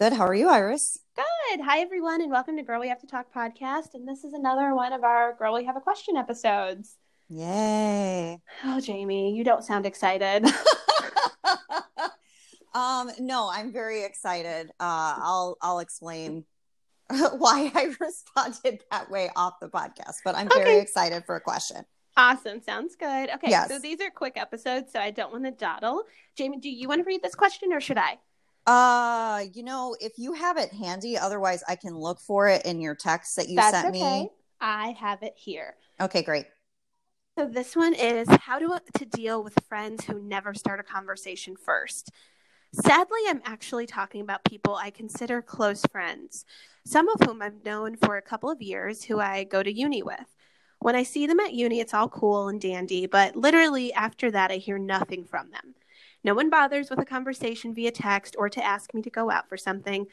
Good. How are you, Iris? Good. Hi, everyone, and welcome to Girl We Have to Talk podcast. And this is another one of our Girl We Have a Question episodes. Yay. Oh, Jamie, you don't sound excited. um, no, I'm very excited. Uh, I'll I'll explain why I responded that way off the podcast, but I'm very excited for a question. awesome. Sounds good. Okay, Yes. so these are quick episodes, so I don't want to dawdle. Jamie, do you want to read this question or should I? Uh, you know, if you have it handy, otherwise I can look for it in your text that you That's sent okay. me. I have it here. Okay, great. So this one is how to to deal with friends who never start a conversation first. Sadly, I'm actually talking about people I consider close friends, some of whom I've known for a couple of years who I go to uni with. When I see them at uni, it's all cool and dandy, but literally after that, I hear nothing from them. No one bothers with a conversation via text or to ask me to go out for something.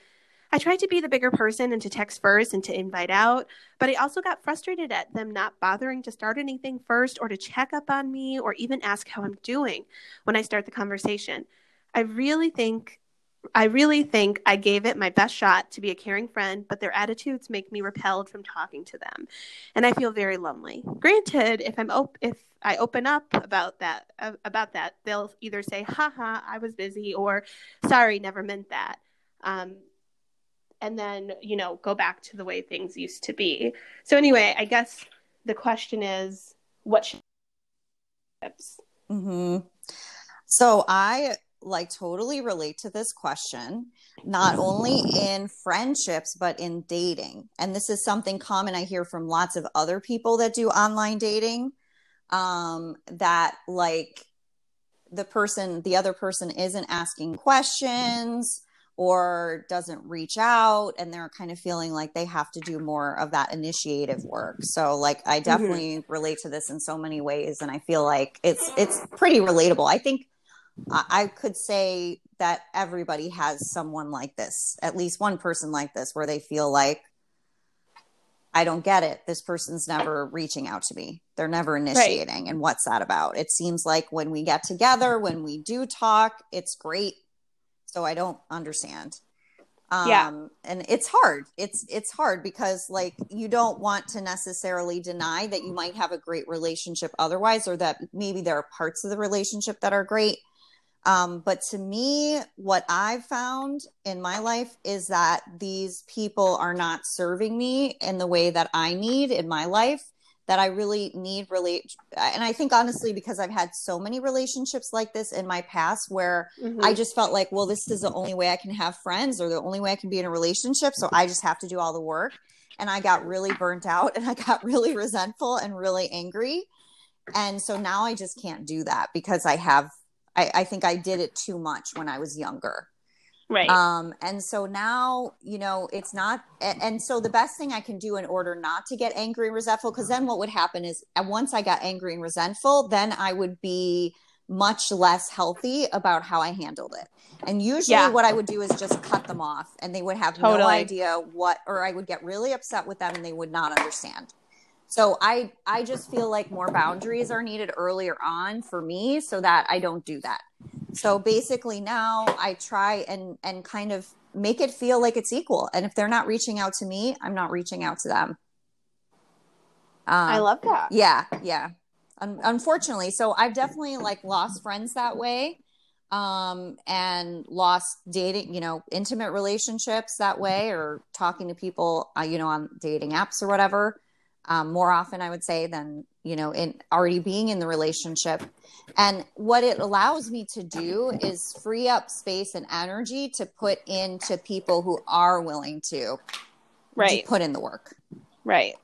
I tried to be the bigger person and to text first and to invite out, but I also got frustrated at them not bothering to start anything first or to check up on me or even ask how I'm doing when I start the conversation. I really think I really think I gave it my best shot to be a caring friend, but their attitudes make me repelled from talking to them, and I feel very lonely. Granted, if I'm op- if I open up about that uh, about that, they'll either say "haha, I was busy" or "sorry, never meant that." Um, and then you know go back to the way things used to be so anyway i guess the question is what should tips hmm So I like totally relate to this question, not only in friendships, but in dating. And this is something common I hear from lots of other people that do online dating. Um, that like the person, the other person isn't asking questions or doesn't reach out and they're kind of feeling like they have to do more of that initiative work. So like I definitely relate to this in so many ways and I feel like it's it's pretty relatable. I think I I could say that everybody has someone like this, at least one person like this where they feel like I don't get it. This person's never reaching out to me. They're never initiating. And what's that about? It seems like when we get together, when we do talk, it's great. So I don't understand. Um, Yeah. and it's hard. It's it's hard because like you don't want to necessarily deny that you might have a great relationship otherwise, or that maybe there are parts of the relationship that are great. Um, but to me, what I've found in my life is that these people are not serving me in the way that I need in my life, that I really need relate. And I think honestly, because I've had so many relationships like this in my past where Mhm. I just felt like, well, this is the only way I can have friends or the only way I can be in a relationship. So I just have to do all the work. And I got really burnt out and I got really resentful and really angry. And so now I just can't do that because I have, I, I think I did it too much when I was younger. right Um, and so now, you know, it's not, and, and so the best thing I can do in order not to get angry and resentful, because then what would happen is uh, once I got angry and resentful, then I would be much less healthy about how I handled it. And usually Yeah. what I would do is just cut them off and they would have no idea what, or I would get really upset with them and they would not understand. So I, I just feel like more boundaries are needed earlier on for me so that I don't do that. So basically now I try and and kind of make it feel like it's equal. And if they're not reaching out to me, I'm not reaching out to them. Um, i love that yeah, yeah. Un- unfortunately, so I've definitely like lost friends that way, um, and lost dating, you know, intimate relationships that way, or talking to people, uh, you know, on dating apps or whatever. Um, more often, I would say, than you know, in already being in the relationship. And what it allows me to do is free up space and energy to put into people who are willing to right to put in the work. Right.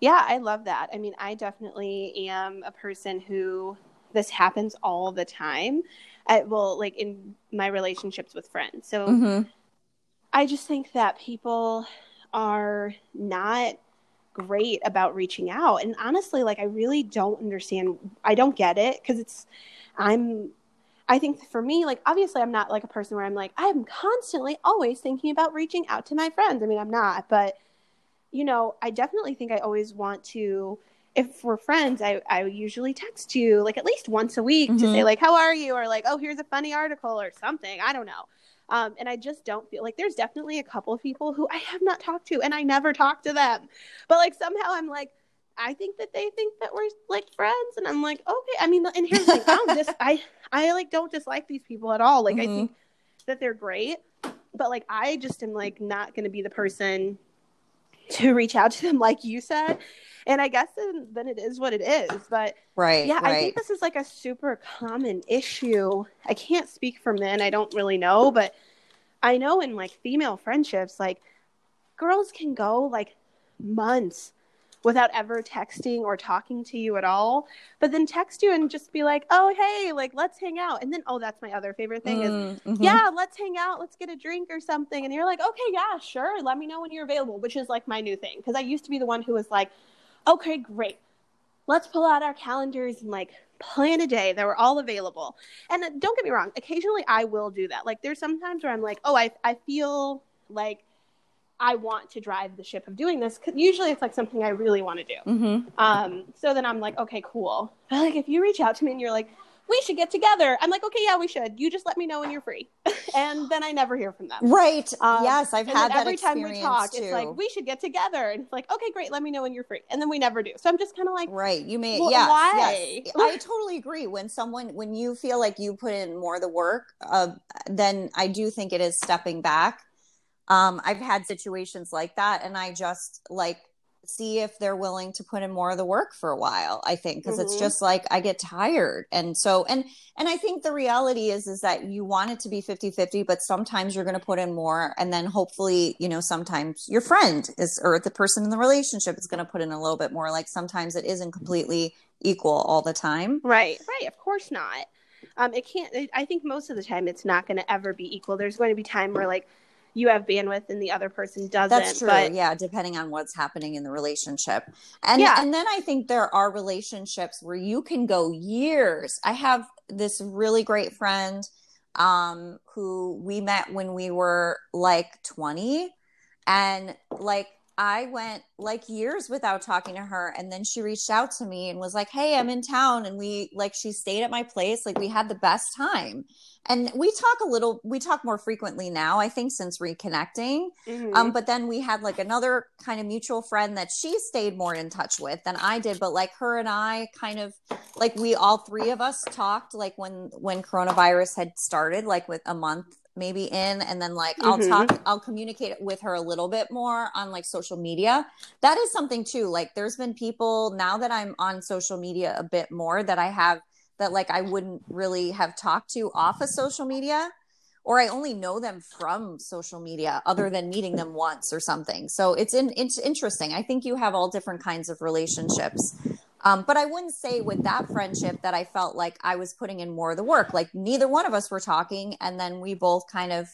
Yeah, I love that. I mean, I definitely am a person who this happens all the time. I, well, like in my relationships with friends. So Mm-hmm. I just think that people are not great about reaching out. And honestly, like I really don't understand. I don't get it because it's, I'm, I think for me, like obviously I'm not like a person where I'm like, I'm constantly always thinking about reaching out to my friends. I mean, I'm not, but you know, I definitely think I always want to. If we're friends, I, I usually text you like at least once a week to Mhm. say like, how are you? Or like, oh, here's a funny article or something. I don't know. Um, and I just don't feel like there's definitely a couple of people who I have not talked to and I never talk to them. But like somehow I'm like, I think that they think that we're like friends, and I'm like, okay. I mean, and here's the thing: I don't dis- I I like don't dislike these people at all. Like, mm-hmm. I think that they're great, but like, I just am like not going to be the person to reach out to them, like you said. And I guess then, then it is what it is. But right, yeah, right. I think this is like a super common issue. I can't speak for men; I don't really know, but I know in like female friendships, like girls can go like months without ever texting or talking to you at all. But then text you and just be like, oh, hey, like, let's hang out. And then, oh, that's my other favorite thing is, mm, mm-hmm. yeah, let's hang out. Let's get a drink or something. And you're like, okay, yeah, sure. Let me know when you're available, which is like my new thing. Cause I used to be the one who was like, okay, great. Let's pull out our calendars and like plan a day that we're all available. And uh, don't get me wrong, occasionally I will do that. Like there's sometimes where I'm like, oh, I, I feel like I want to drive the ship of doing this. Cause usually it's like something I really want to do. Mm-hmm. Um, so then I'm like, okay, cool. But like if you reach out to me and you're like, we should get together. I'm like, okay, yeah, we should. You just let me know when you're free, and then I never hear from them. Right? Um, yes, I've had that every time we talk. Too. It's like we should get together, and it's like, okay, great, let me know when you're free, and then we never do. So I'm just kind of like, right? You may, well, yes, why? Yes. I totally agree. When someone, when you feel like you put in more of the work, uh, then I do think it is stepping back um, I've had situations like that, and I just like see if they're willing to put in more of the work for a while i think because mm-hmm. it's just like i get tired. And so and and i think the reality is is that you want it to be 50 50 but sometimes you're going to put in more and then hopefully you know sometimes your friend is or the person in the relationship is going to put in a little bit more. Like sometimes it isn't completely equal all the time. Right right of course not. Um it can't i think most of the time it's not going to ever be equal. There's going to be time where like you have bandwidth and the other person doesn't. That's true. But... yeah, depending on what's happening in the relationship. And yeah. and then I think there are relationships where you can go years. I have this really great friend um who we met when we were like 20 and like I went like years without talking to her. And then she reached out to me and was like, Hey, I'm in town. And we like, she stayed at my place. Like, we had the best time. And we talk a little, we talk more frequently now, I think, since reconnecting. Mm-hmm. Um, but then we had like another kind of mutual friend that she stayed more in touch with than I did. But like her and I kind of like we all three of us talked like when when coronavirus had started, like with a month maybe in and then like mm-hmm. I'll talk I'll communicate with her a little bit more on like social media. That is something too. Like there's been people now that I'm on social media a bit more that I have that like I wouldn't really have talked to off of social media or I only know them from social media other than meeting them once or something. So it's in, it's interesting. I think you have all different kinds of relationships. Um, but I wouldn't say with that friendship that I felt like I was putting in more of the work. Like neither one of us were talking, and then we both kind of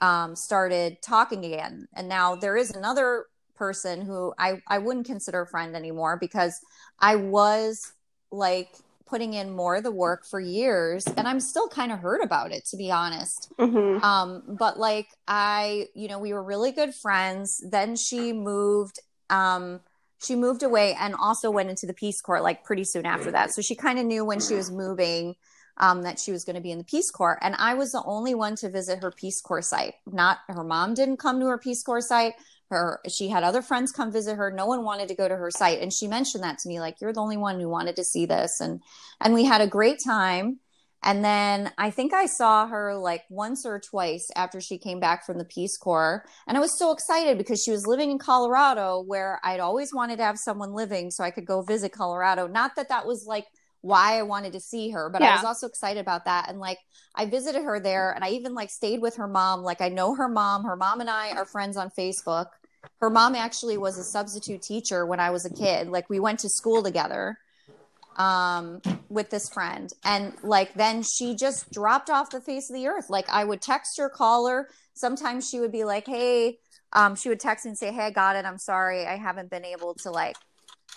um, started talking again. And now there is another person who I I wouldn't consider a friend anymore because I was like putting in more of the work for years and i'm still kind of hurt about it to be honest mm-hmm. um, but like i you know we were really good friends then she moved um, she moved away and also went into the Peace Corps like pretty soon after that. So she kind of knew when she was moving um, that she was going to be in the Peace Corps. And I was the only one to visit her Peace Corps site. Not her mom didn't come to her Peace Corps site. Her she had other friends come visit her. No one wanted to go to her site, and she mentioned that to me, like you're the only one who wanted to see this. And and we had a great time. And then I think I saw her like once or twice after she came back from the Peace Corps. And I was so excited because she was living in Colorado where I'd always wanted to have someone living so I could go visit Colorado. Not that that was like why I wanted to see her, but yeah. I was also excited about that. And like I visited her there and I even like stayed with her mom. Like I know her mom. Her mom and I are friends on Facebook. Her mom actually was a substitute teacher when I was a kid. Like we went to school together um, with this friend. And like then she just dropped off the face of the earth. Like I would text her, call her. Sometimes she would be like, hey, um, she would text and say, hey, I got it. I'm sorry. I haven't been able to like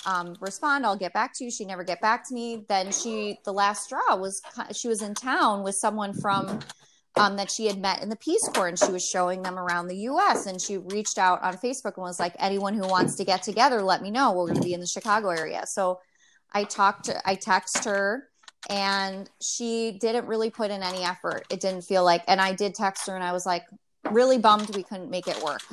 um, respond. I'll get back to you. She never get back to me. Then she, the last straw was she was in town with someone from um, that she had met in the Peace Corps and she was showing them around the US. And she reached out on Facebook and was like, anyone who wants to get together, let me know. We're going to be in the Chicago area. So I talked to, I text her and she didn't really put in any effort. It didn't feel like, and I did text her and I was like, really bummed we couldn't make it work.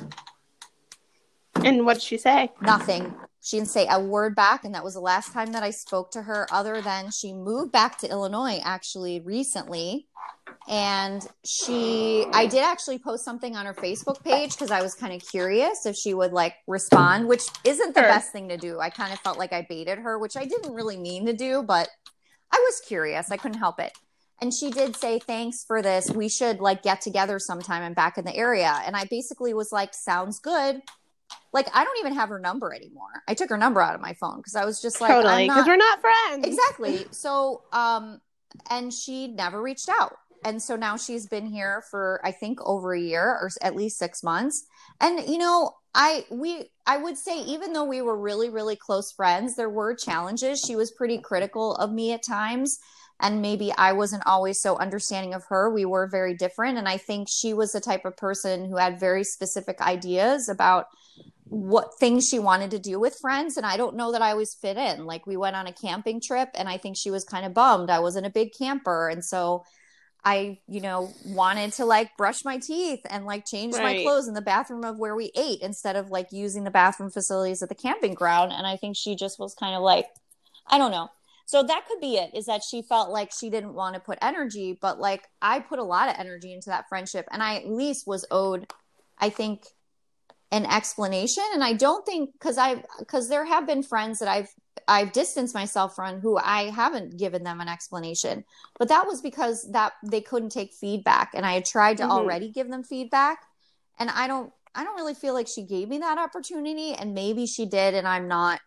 And what did she say? Nothing. She didn't say a word back. And that was the last time that I spoke to her, other than she moved back to Illinois actually recently. And she, I did actually post something on her Facebook page because I was kind of curious if she would like respond, which isn't the Sure. best thing to do. I kind of felt like I baited her, which I didn't really mean to do, but I was curious. I couldn't help it. And she did say, thanks for this. We should like get together sometime and back in the area. And I basically was like, sounds good. Like, I don't even have her number anymore. I took her number out of my phone because I was just like, totally, because we're not friends. exactly. So, um, and she never reached out. And so now she's been here for, I think, over a year or at least six months. And, you know, I, we, I would say, even though we were really, really close friends, there were challenges. She was pretty critical of me at times. And maybe I wasn't always so understanding of her. We were very different. And I think she was the type of person who had very specific ideas about what things she wanted to do with friends. And i don't know that i always fit in. Like we went on a camping trip and i think she was kind of bummed. I wasn't a big camper. And so i you know wanted to like brush my teeth and like change my clothes in the bathroom of where we ate instead of like using the bathroom facilities at the camping ground. And i think she just was kind of like i don't know so that could be it is that she felt like she didn't want to put energy but like i put a lot of energy into that friendship and i at least was owed i think an explanation. And i don't think because i because there have been friends that i've i've distanced myself from who i haven't given them an explanation. But that was because that they couldn't take feedback and i had tried to Mhm. already give them feedback and i don't i don't really feel like she gave me that opportunity and maybe she did and i'm not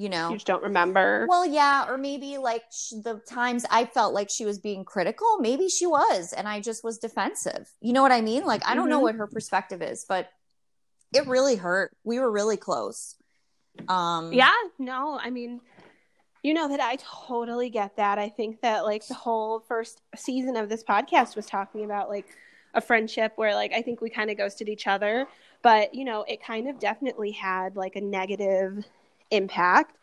you know You just don't remember. well, yeah, or maybe like sh- the times I felt like she was being critical, maybe she was, and I just was defensive. You know what I mean? Like, I don't know Mhm. what her perspective is, but it really hurt. We were really close. Um, yeah, no, I mean, you know that I totally get that. I think that like the whole first season of this podcast was talking about like a friendship where like I think we kind of ghosted each other, but you know, it kind of definitely had like a negative impact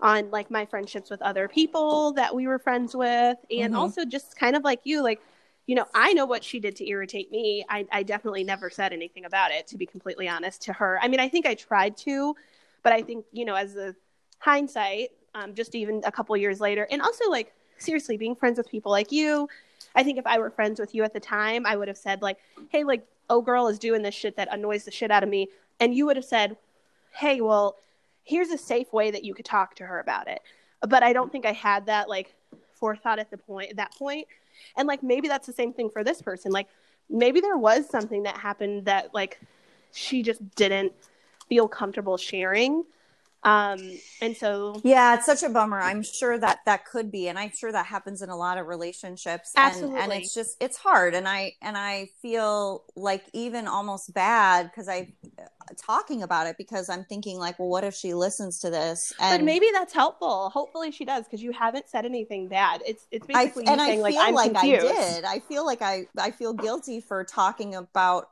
on like my friendships with other people that we were friends with. And Mhm. also just kind of like you like you know i know what she did to irritate me. I, I definitely never said anything about it to be completely honest to her. I mean i think i tried to but i think you know as a hindsight um, just even a couple years later and also like seriously being friends with people like you i think if i were friends with you at the time i would have said like hey like oh girl is doing this shit that annoys the shit out of me. And you would have said hey well here's a safe way that you could talk to her about it. But i don't think i had that like forethought at the point at that point. And like maybe that's the same thing for this person. Like maybe there was something that happened that like she just didn't feel comfortable sharing um and so Yeah, it's such a bummer. I'm sure that that could be, and I'm sure that happens in a lot of relationships. And, and it's just it's hard, and I and I feel like even almost bad because I talking about it because I'm thinking like, well, what if she listens to this? And but maybe that's helpful hopefully she does because you haven't said anything bad it's it's I basically you and I feel like i'm like confused I did. I feel like I I feel guilty for talking about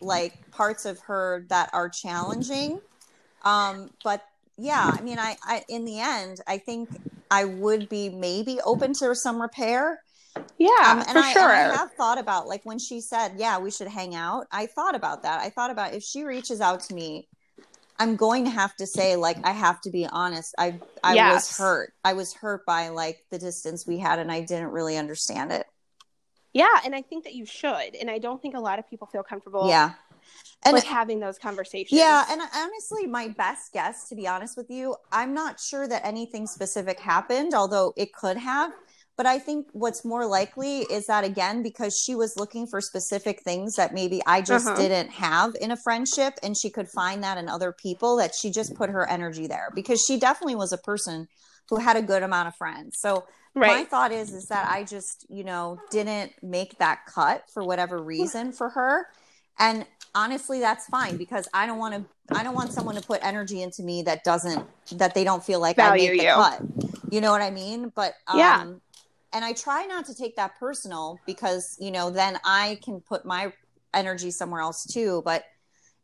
like parts of her that are challenging. Um, but yeah, I mean, I, I in the end, I think I would be maybe open to some repair. yeah Um, and for I, sure and I have thought about like when she said, "Yeah, we should hang out." I thought about that. I thought about if she reaches out to me, I'm going to have to say like I have to be honest. I I was hurt. I was hurt by like the distance we had, and I didn't really understand it. yeah and i think that you should and i don't think a lot of people feel comfortable Yeah. And with having those conversations yeah, and honestly, my best guess, to be honest with you, I'm not sure that anything specific happened, although it could have. But I think what's more likely is that again, because she was looking for specific things that maybe I just Uh-huh. didn't have in a friendship, and she could find that in other people, that she just put her energy there because she definitely was a person who had a good amount of friends. So my thought is is that I just, you know, didn't make that cut for whatever reason for her. And honestly, that's fine because I don't want to I don't want someone to put energy into me that doesn't that they don't feel like I Value make the you. cut. You know what I mean? But um Yeah. and I try not to take that personal because, you know, then I can put my energy somewhere else too, but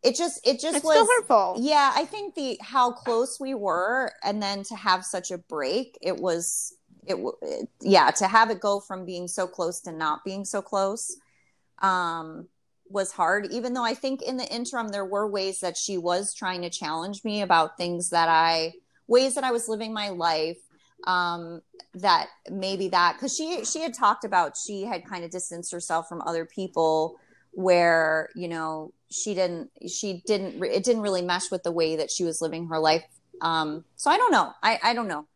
it just it just it's was hurtful yeah, I think the how close we were and then to have such a break, it was it, it yeah to have it go from being so close to not being so close um was hard even though i think in the interim there were ways that she was trying to challenge me about things that i ways that i was living my life um that maybe that because she she had talked about she had kind of distanced herself from other people where you know she didn't she didn't it didn't really mesh with the way that she was living her life um so i don't know i i don't know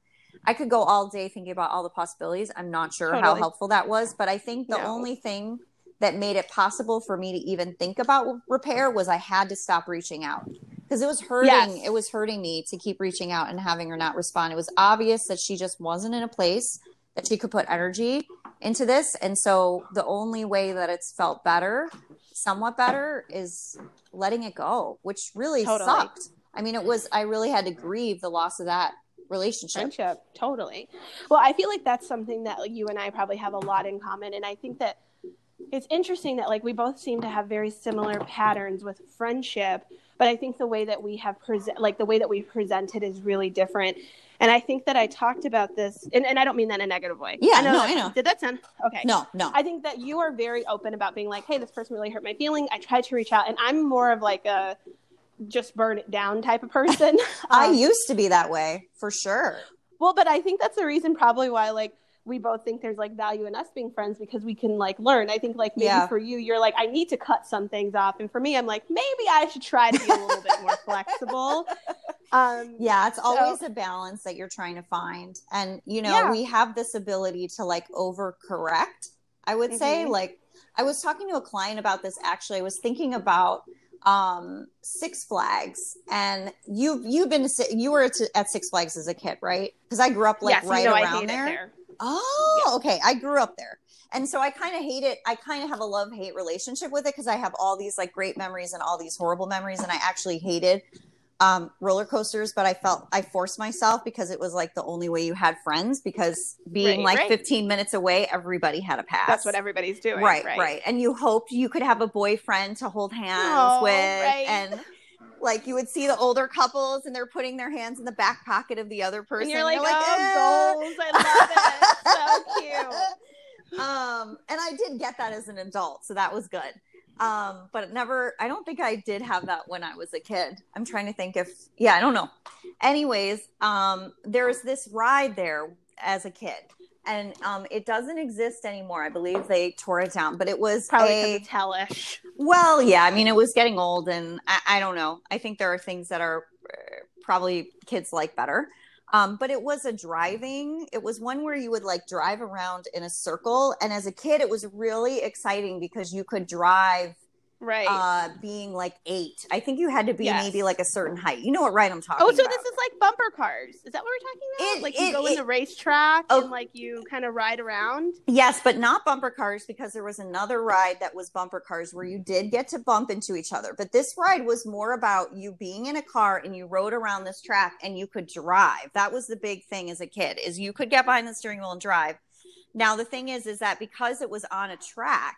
I could go all day thinking about all the possibilities. I'm not sure totally. how helpful that was, but I think the no. only thing that made it possible for me to even think about repair was I had to stop reaching out because it was hurting. Yes. It was hurting me to keep reaching out and having her not respond. It was obvious that she just wasn't in a place that she could put energy into this. And so the only way that it's felt better, somewhat better, is letting it go, which really totally. sucked. I mean, it was, I really had to grieve the loss of that relationship. Friendship, totally. Well, I feel like that's something that like, you and I probably have a lot in common, and I think that it's interesting that like we both seem to have very similar patterns with friendship, but I think the way that we have present, like the way that we presented, is really different. And I think that I talked about this, and, and I don't mean that in a negative way. Yeah, I know no, I know. Did that sound okay? No, no. I think that you are very open about being like, hey, this person really hurt my feeling. I tried to reach out, and I'm more of like a just burn it down type of person. I um, used to be that way for sure. Well, but I think that's the reason probably why like we both think there's like value in us being friends because we can like learn. I think like maybe yeah. for you, you're like, I need to cut some things off. And for me, I'm like, maybe I should try to be a little bit more flexible. Um, yeah, it's always a balance that you're trying to find. And, you know, yeah. we have this ability to like overcorrect, I would mm-hmm. say. Like, I was talking to a client about this actually. I was thinking about um, Six Flags, and you've you've been to, you were at Six Flags as a kid, right? Because I grew up like yes, right around there. there. Oh, yeah. okay. I grew up there. And so I kind of hate it. I kind of have a love hate relationship with it because I have all these like great memories and all these horrible memories. And I actually hated um, roller coasters, but I felt I forced myself because it was like the only way you had friends. Because being right, like right. 15 minutes away, everybody had a pass. That's what everybody's doing. Right, right. right. And you hoped you could have a boyfriend to hold hands oh, with. And like you would see the older couples and they're putting their hands in the back pocket of the other person. And you're like, you're like oh, eh. goals. I love it. so cute. Um, and I did get that as an adult, so that was good um but never i don't think i did have that when i was a kid i'm trying to think if yeah i don't know anyways um there's this ride there as a kid and um it doesn't exist anymore. I believe they tore it down but it was probably a hellish. Well yeah i mean it was getting old and I, I don't know. I think there are things that are uh, probably kids like better. Um, but it was a driving, it was one where you would like drive around in a circle. And as a kid, it was really exciting because you could drive right. uh being like eight. I think you had to be yes. maybe like a certain height. You know what right i'm talking about. oh so about. this is like bumper cars. Is that what we're talking about? It, like you go it, in the racetrack oh, and like you kind of ride around? Yes but not bumper cars because there was another ride that was bumper cars where you did get to bump into each other. But this ride was more about you being in a car and you rode around this track and you could drive. That was the big thing as a kid is you could get behind the steering wheel and drive. Now the thing is is that because it was on a track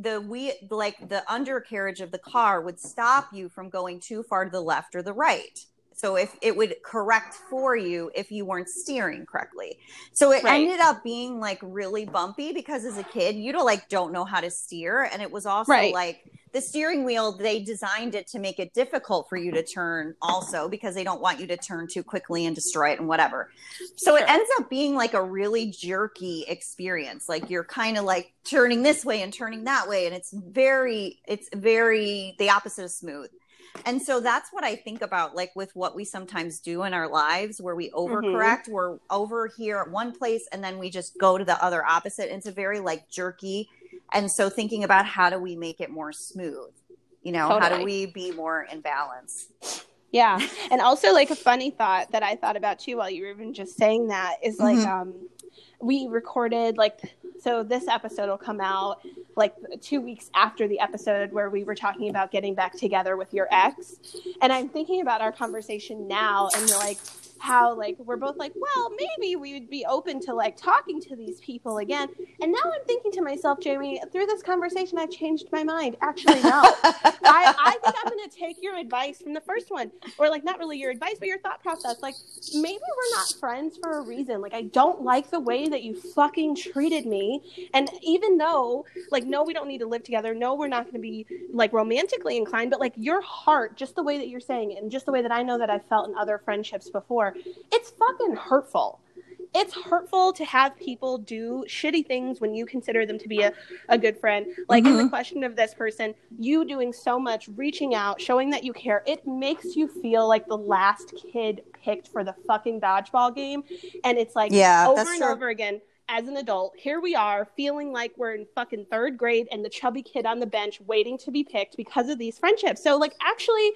the we like the undercarriage of the car would stop you from going too far to the left or the right so if it would correct for you if you weren't steering correctly so it right. ended up being like really bumpy because as a kid you don't like don't know how to steer and it was also right. like the steering wheel they designed it to make it difficult for you to turn also because they don't want you to turn too quickly and destroy it and whatever so sure. it ends up being like a really jerky experience like you're kind of like turning this way and turning that way and it's very it's very the opposite of smooth and so that's what i think about like with what we sometimes do in our lives where we mm-hmm. overcorrect mm-hmm. we're over here at one place and then we just go to the other opposite it's a very like jerky and so thinking about how do we make it more smooth you know totally. how do we be more in balance yeah and also like a funny thought that i thought about too while you were even just saying that is like mm-hmm. um we recorded like so this episode will come out like two weeks after the episode where we were talking about getting back together with your ex. And i'm thinking about our conversation now and you're like how like we're both like, well, maybe we would be open to like talking to these people again. And now I'm thinking to myself, Jamie, through this conversation, I've changed my mind. Actually, no. I, I think I'm going to take your advice from the first one, or like not really your advice, but your thought process. Like maybe we're not friends for a reason. Like I don't like the way that you fucking treated me. And even though, like, no, we don't need to live together. No, we're not going to be like romantically inclined, but like your heart, just the way that you're saying it, and just the way that I know that I've felt in other friendships before, it's fucking hurtful it's hurtful to have people do shitty things when you consider them to be a, a good friend. Like mm-hmm. in the mm-hmm. question of this person, you doing so much, reaching out, showing that you care, it makes you feel like the last kid picked for the fucking dodgeball game. And it's like yeah, over and true. over again as an adult, here we are feeling like we're in fucking third grade and the chubby kid on the bench waiting to be picked because of these friendships. So, like, actually,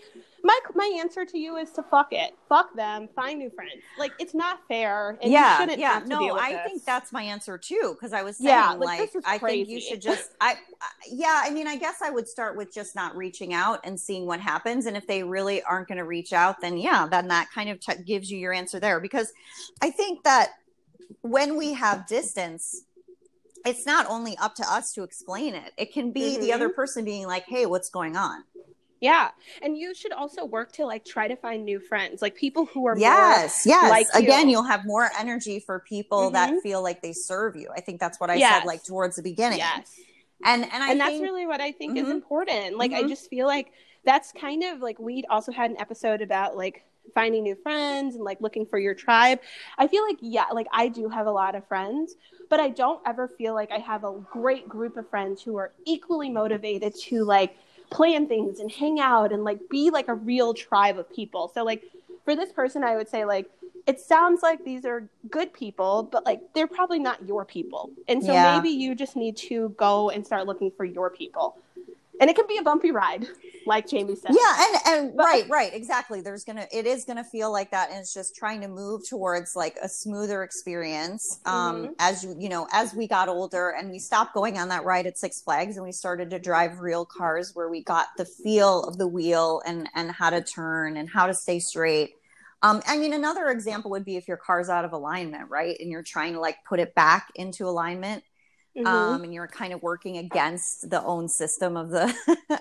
my my answer to you is to fuck it, fuck them, find new friends. Like, it's not fair. And yeah, yeah. no, I this. think that's my answer too. Because I was saying, yeah, like, like I think you should just, I, I, yeah. I mean, I guess I would start with just not reaching out and seeing what happens. And if they really aren't going to reach out, then yeah, then that kind of t- gives you your answer there. Because I think that when we have distance, it's not only up to us to explain it. It can be mm-hmm. the other mm-hmm. person being like, "Hey, what's going on?" Yeah, and you should also work to like try to find new friends, like people who are more yes, yes. Like Again, you. will have more energy for people mm-hmm. that feel like they serve you. I think that's what I yes. said like towards the beginning. Yes, and and I and think, that's really what I think mm-hmm. is important. Like mm-hmm. I just feel like that's kind of like we also had an episode about like finding new friends and like looking for your tribe. I feel like, yeah, like I do have a lot of friends, but I don't ever feel like I have a great group of friends who are equally motivated to like plan things and hang out and like be like a real tribe of people. So, like, for this person, I would say, like, it sounds like these are good people, but like they're probably not your people. And so yeah. maybe you just need to go and start looking for your people and it can be a bumpy ride like jamie said yeah and and but, right right exactly there's gonna it is gonna feel like that and it's just trying to move towards like a smoother experience um mm-hmm. as you you know as we got older and we stopped going on that ride at six flags and we started to drive real cars where we got the feel of the wheel and and how to turn and how to stay straight um, I mean, another example would be if your car's out of alignment, right? And you're trying to like put it back into alignment Mm-hmm. Um, and you're kind of working against the own system of the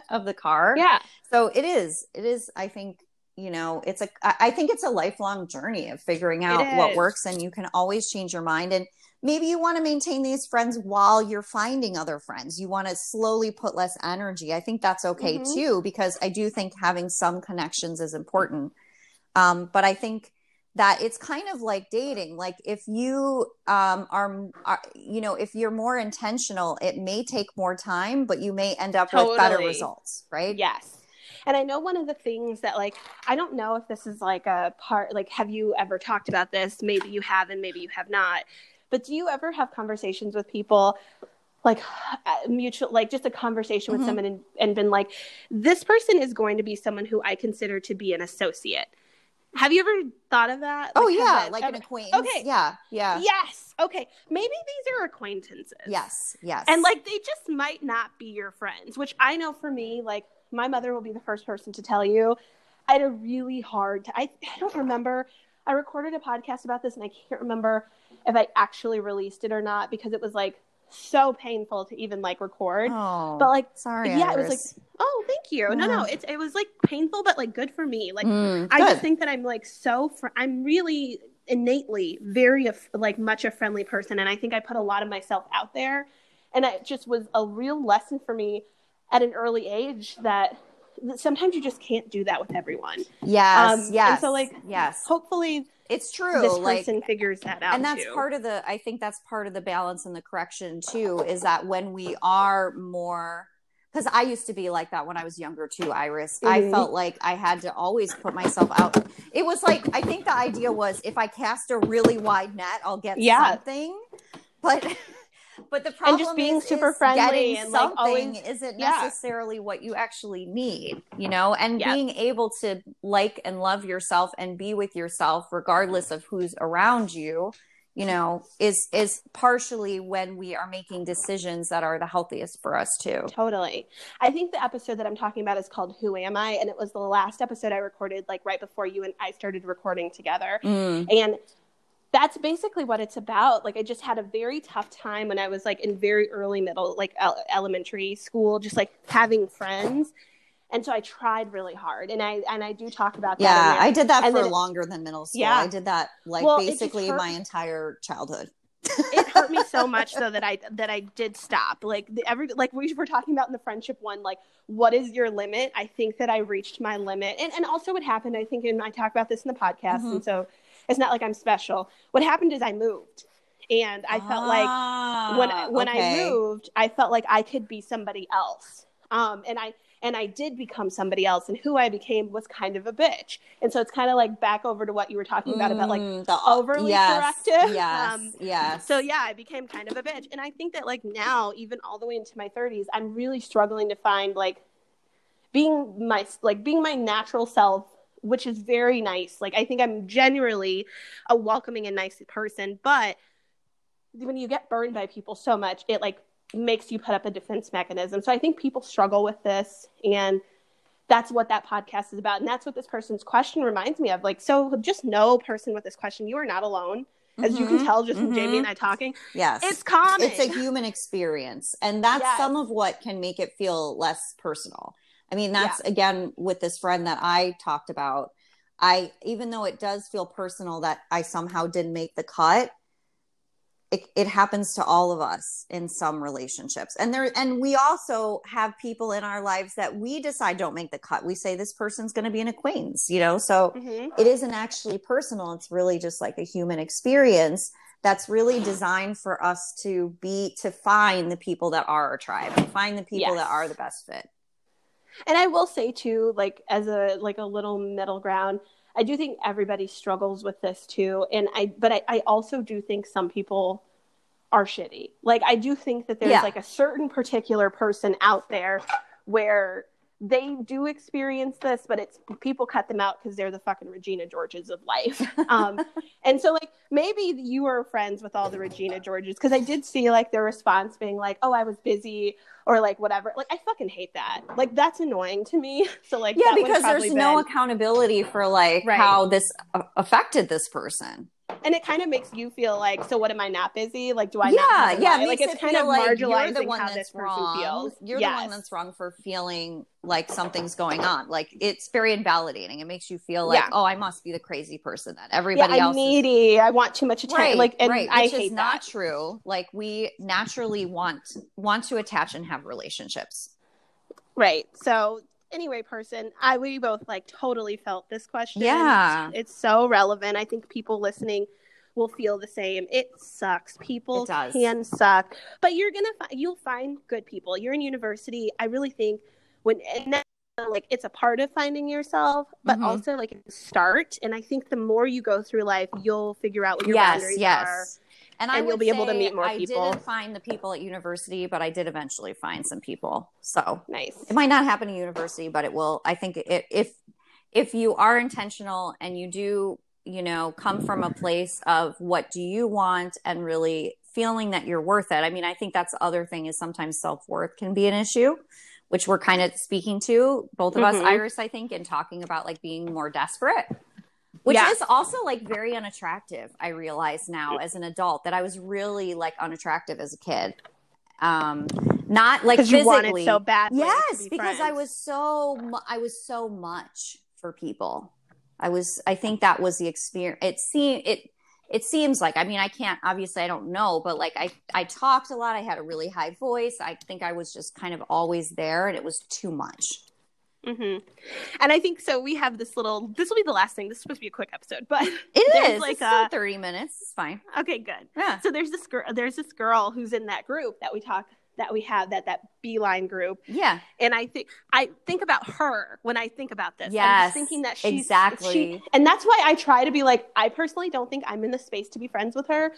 of the car. Yeah. So it is. It is. I think you know it's a. I think it's a lifelong journey of figuring out what works, and you can always change your mind. And maybe you want to maintain these friends while you're finding other friends. You want to slowly put less energy. I think that's okay mm-hmm. too, because I do think having some connections is important. Um, but I think that it's kind of like dating. Like if you um, are, are, you know if you're more intentional it may take more time but you may end up totally. with better results right? Yes. And i know one of the things that like i don't know if this is like a part like have you ever talked about this? Maybe you have and maybe you have not. But do you ever have conversations with people like uh, mutual like just a conversation with mm-hmm. someone and, and been like this person is going to be someone who i consider to be an associate have you ever thought of that? Oh like, yeah, like an acquaintance. Okay. Yeah, yeah. Yes. Okay. Maybe these are acquaintances. Yes. Yes. And like they just might not be your friends, which I know for me, like my mother will be the first person to tell you. I had a really hard. T- I I don't remember. I recorded a podcast about this, and I can't remember if I actually released it or not because it was like so painful to even like record. Oh, but like, sorry, yeah, Iris. it was like, oh, thank you. No, no, it's it was like painful, but like good for me. Like, mm, I just think that I'm like so. Fr- I'm really innately very like much a friendly person, and I think I put a lot of myself out there, and it just was a real lesson for me at an early age that sometimes you just can't do that with everyone. Yes, um, yes. And so like, yes, hopefully it's true. This person like, figures that out, and that's too. part of the. I think that's part of the balance and the correction too. Is that when we are more because I used to be like that when I was younger too, Iris. Mm-hmm. I felt like I had to always put myself out. It was like I think the idea was if I cast a really wide net, I'll get yeah. something. But but the problem and just being is, super is friendly and something like always, isn't necessarily yeah. what you actually need, you know, and being able to like and love yourself and be with yourself regardless of who's around you you know is is partially when we are making decisions that are the healthiest for us too Totally. I think the episode that I'm talking about is called Who Am I? And it was the last episode I recorded like right before you and I started recording together. Mm. And that's basically what it's about. Like I just had a very tough time when I was like in very early middle like el- elementary school just like having friends. And so I tried really hard. And I and I do talk about that. yeah i did that And for then- longer than middle school Yeah. i did that like Well, basically my entire childhood it hurt me so much though that I that I did stop. Like the, every like we were talking about in the friendship one, like what is your limit? I think that I reached my limit, and and also what happened. I think, and I talk about this in the podcast, Mhm. and so it's not like I'm special. What happened is I moved, and I felt like when Ah, when okay. I moved, I felt like I could be somebody else. Um, and I and I did become somebody else, and who I became was kind of a bitch. And so it's kind of like back over to what you were talking about about like Mm, the overly yes, corrective. yes Um, yes so yeah, I became kind of a bitch. And I think that like now, even all the way into my 30s, I'm really struggling to find like being my like being my natural self, which is very nice. Like I think I'm genuinely a welcoming and nice person, but when you get burned by people so much, it like makes you put up a defense mechanism. So I think people struggle with this and that's what that podcast is about. And that's what this person's question reminds me of. Like, so just know, person with this question, you are not alone. As you can Mhm, tell just from Jamie and I talking, yes it's common. it's a human experience and that's Yes. some of what can make it feel less personal i mean that's again with this friend that i talked about i even though it does feel personal that i somehow didn't make the cut it, it happens to all of us in some relationships. And there and we also have people in our lives that we decide don't make the cut. We say this person's going to be an acquaintance you know? So Mhm. it isn't actually personal. It's really just like a human experience that's really designed for us to be to find the people that are our tribe and find the people Yes. that are the best fit And I will say too, like as a like a little middle ground, I do think everybody struggles with this too. And I but I, I also do think some people are shitty. Like I do think that there's Yeah. like a certain particular person out there where they do experience this, but it's people cut them out because they're the fucking Regina Georges of life. Um, and so like maybe you were friends with all the Regina Georges because I did see like their response being like, "Oh, I was busy," or like whatever. Like I fucking hate that. Like that's annoying to me. So like yeah because there's probably no accountability for like Right. how this affected this person and it kind of makes you feel like, so what am I not busy? Like do I? not yeah yeah it like it's it kind of like you're marginalizing the one how that's wrong feels. you're Yes. the one that's wrong for feeling like something's going on like it's very invalidating it makes you feel like Yeah. oh i must be the crazy person that Yeah, everybody I'm else is needy. I want too much attention. right like, and right I which hate is not that. true like we naturally want want to attach and have relationships Right. So anyway, person, I we both like totally felt this question. Yeah. It's so relevant. I think people listening will feel the same. It sucks. People It does. can suck, but you're gonna fi- you'll find good people. You're in university. I really think when and that, like it's a part of finding yourself, but Mhm. also like start. And I think the more you go through life, you'll figure out what your yes boundaries yes are. And, I and you'll be able to meet more I people. didn't find the people at university, but I did eventually find some people. So Nice. it might not happen at university, but it will. I think it, if if you are intentional and you do, you know, come from a place of what do you want and really feeling that you're worth it. I mean, I think that's the other thing is sometimes self worth can be an issue, which we're kind of speaking to both of us, Mhm. Iris, I think, and talking about like being more desperate. Which Yeah. is also like very unattractive. I realize now as an adult that I was really like unattractive as a kid. Um, not like physically. wanted so bad Yes, be because I was so mu- I was so much for people. I was I think that was the experience. It seemed it it seems like I mean I can't obviously I don't know, but like I I talked a lot. I had a really high voice. I think I was just kind of always there, and it was too much. Hmm And I think so. We have this little. This will be the last thing. This is supposed to be a quick episode, but it is like a- thirty minutes. It's fine. okay, good. Yeah. So there's this girl. There's this girl who's in that group that we talk that we have that that beeline group, Yeah. and I think I think about her when I think about this. I'm Yes, just thinking that she's exactly. she- and that's why I try to be like. I personally don't think I'm in the space to be friends with her,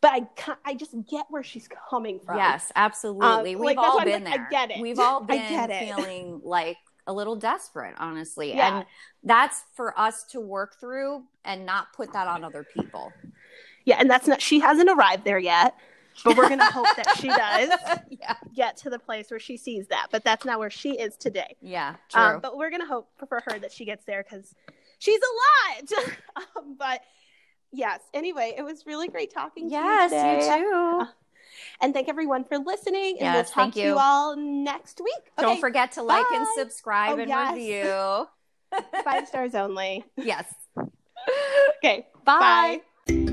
but I I just get where she's coming from. Yes, absolutely. Um, We've like, all I'm been like, I get it. We've all I been get it. feeling like a little desperate, honestly. Yeah. And that's for us to work through and not put that on other people. Yeah, and that's not she hasn't arrived there yet, but we're gonna hope that she does yeah. get to the place where she sees that. But that's not where she is today. Yeah. True. Um, but we're gonna hope for her that she gets there because she's a lot. um, but yes. Anyway, it was really great talking yes, to you today. you too. And thank everyone for listening. And we'll Yes, talk thank to you. you all next week. Don't forget to like and subscribe Oh, and yes. review. Five stars only. yes. Okay. Bye. Bye.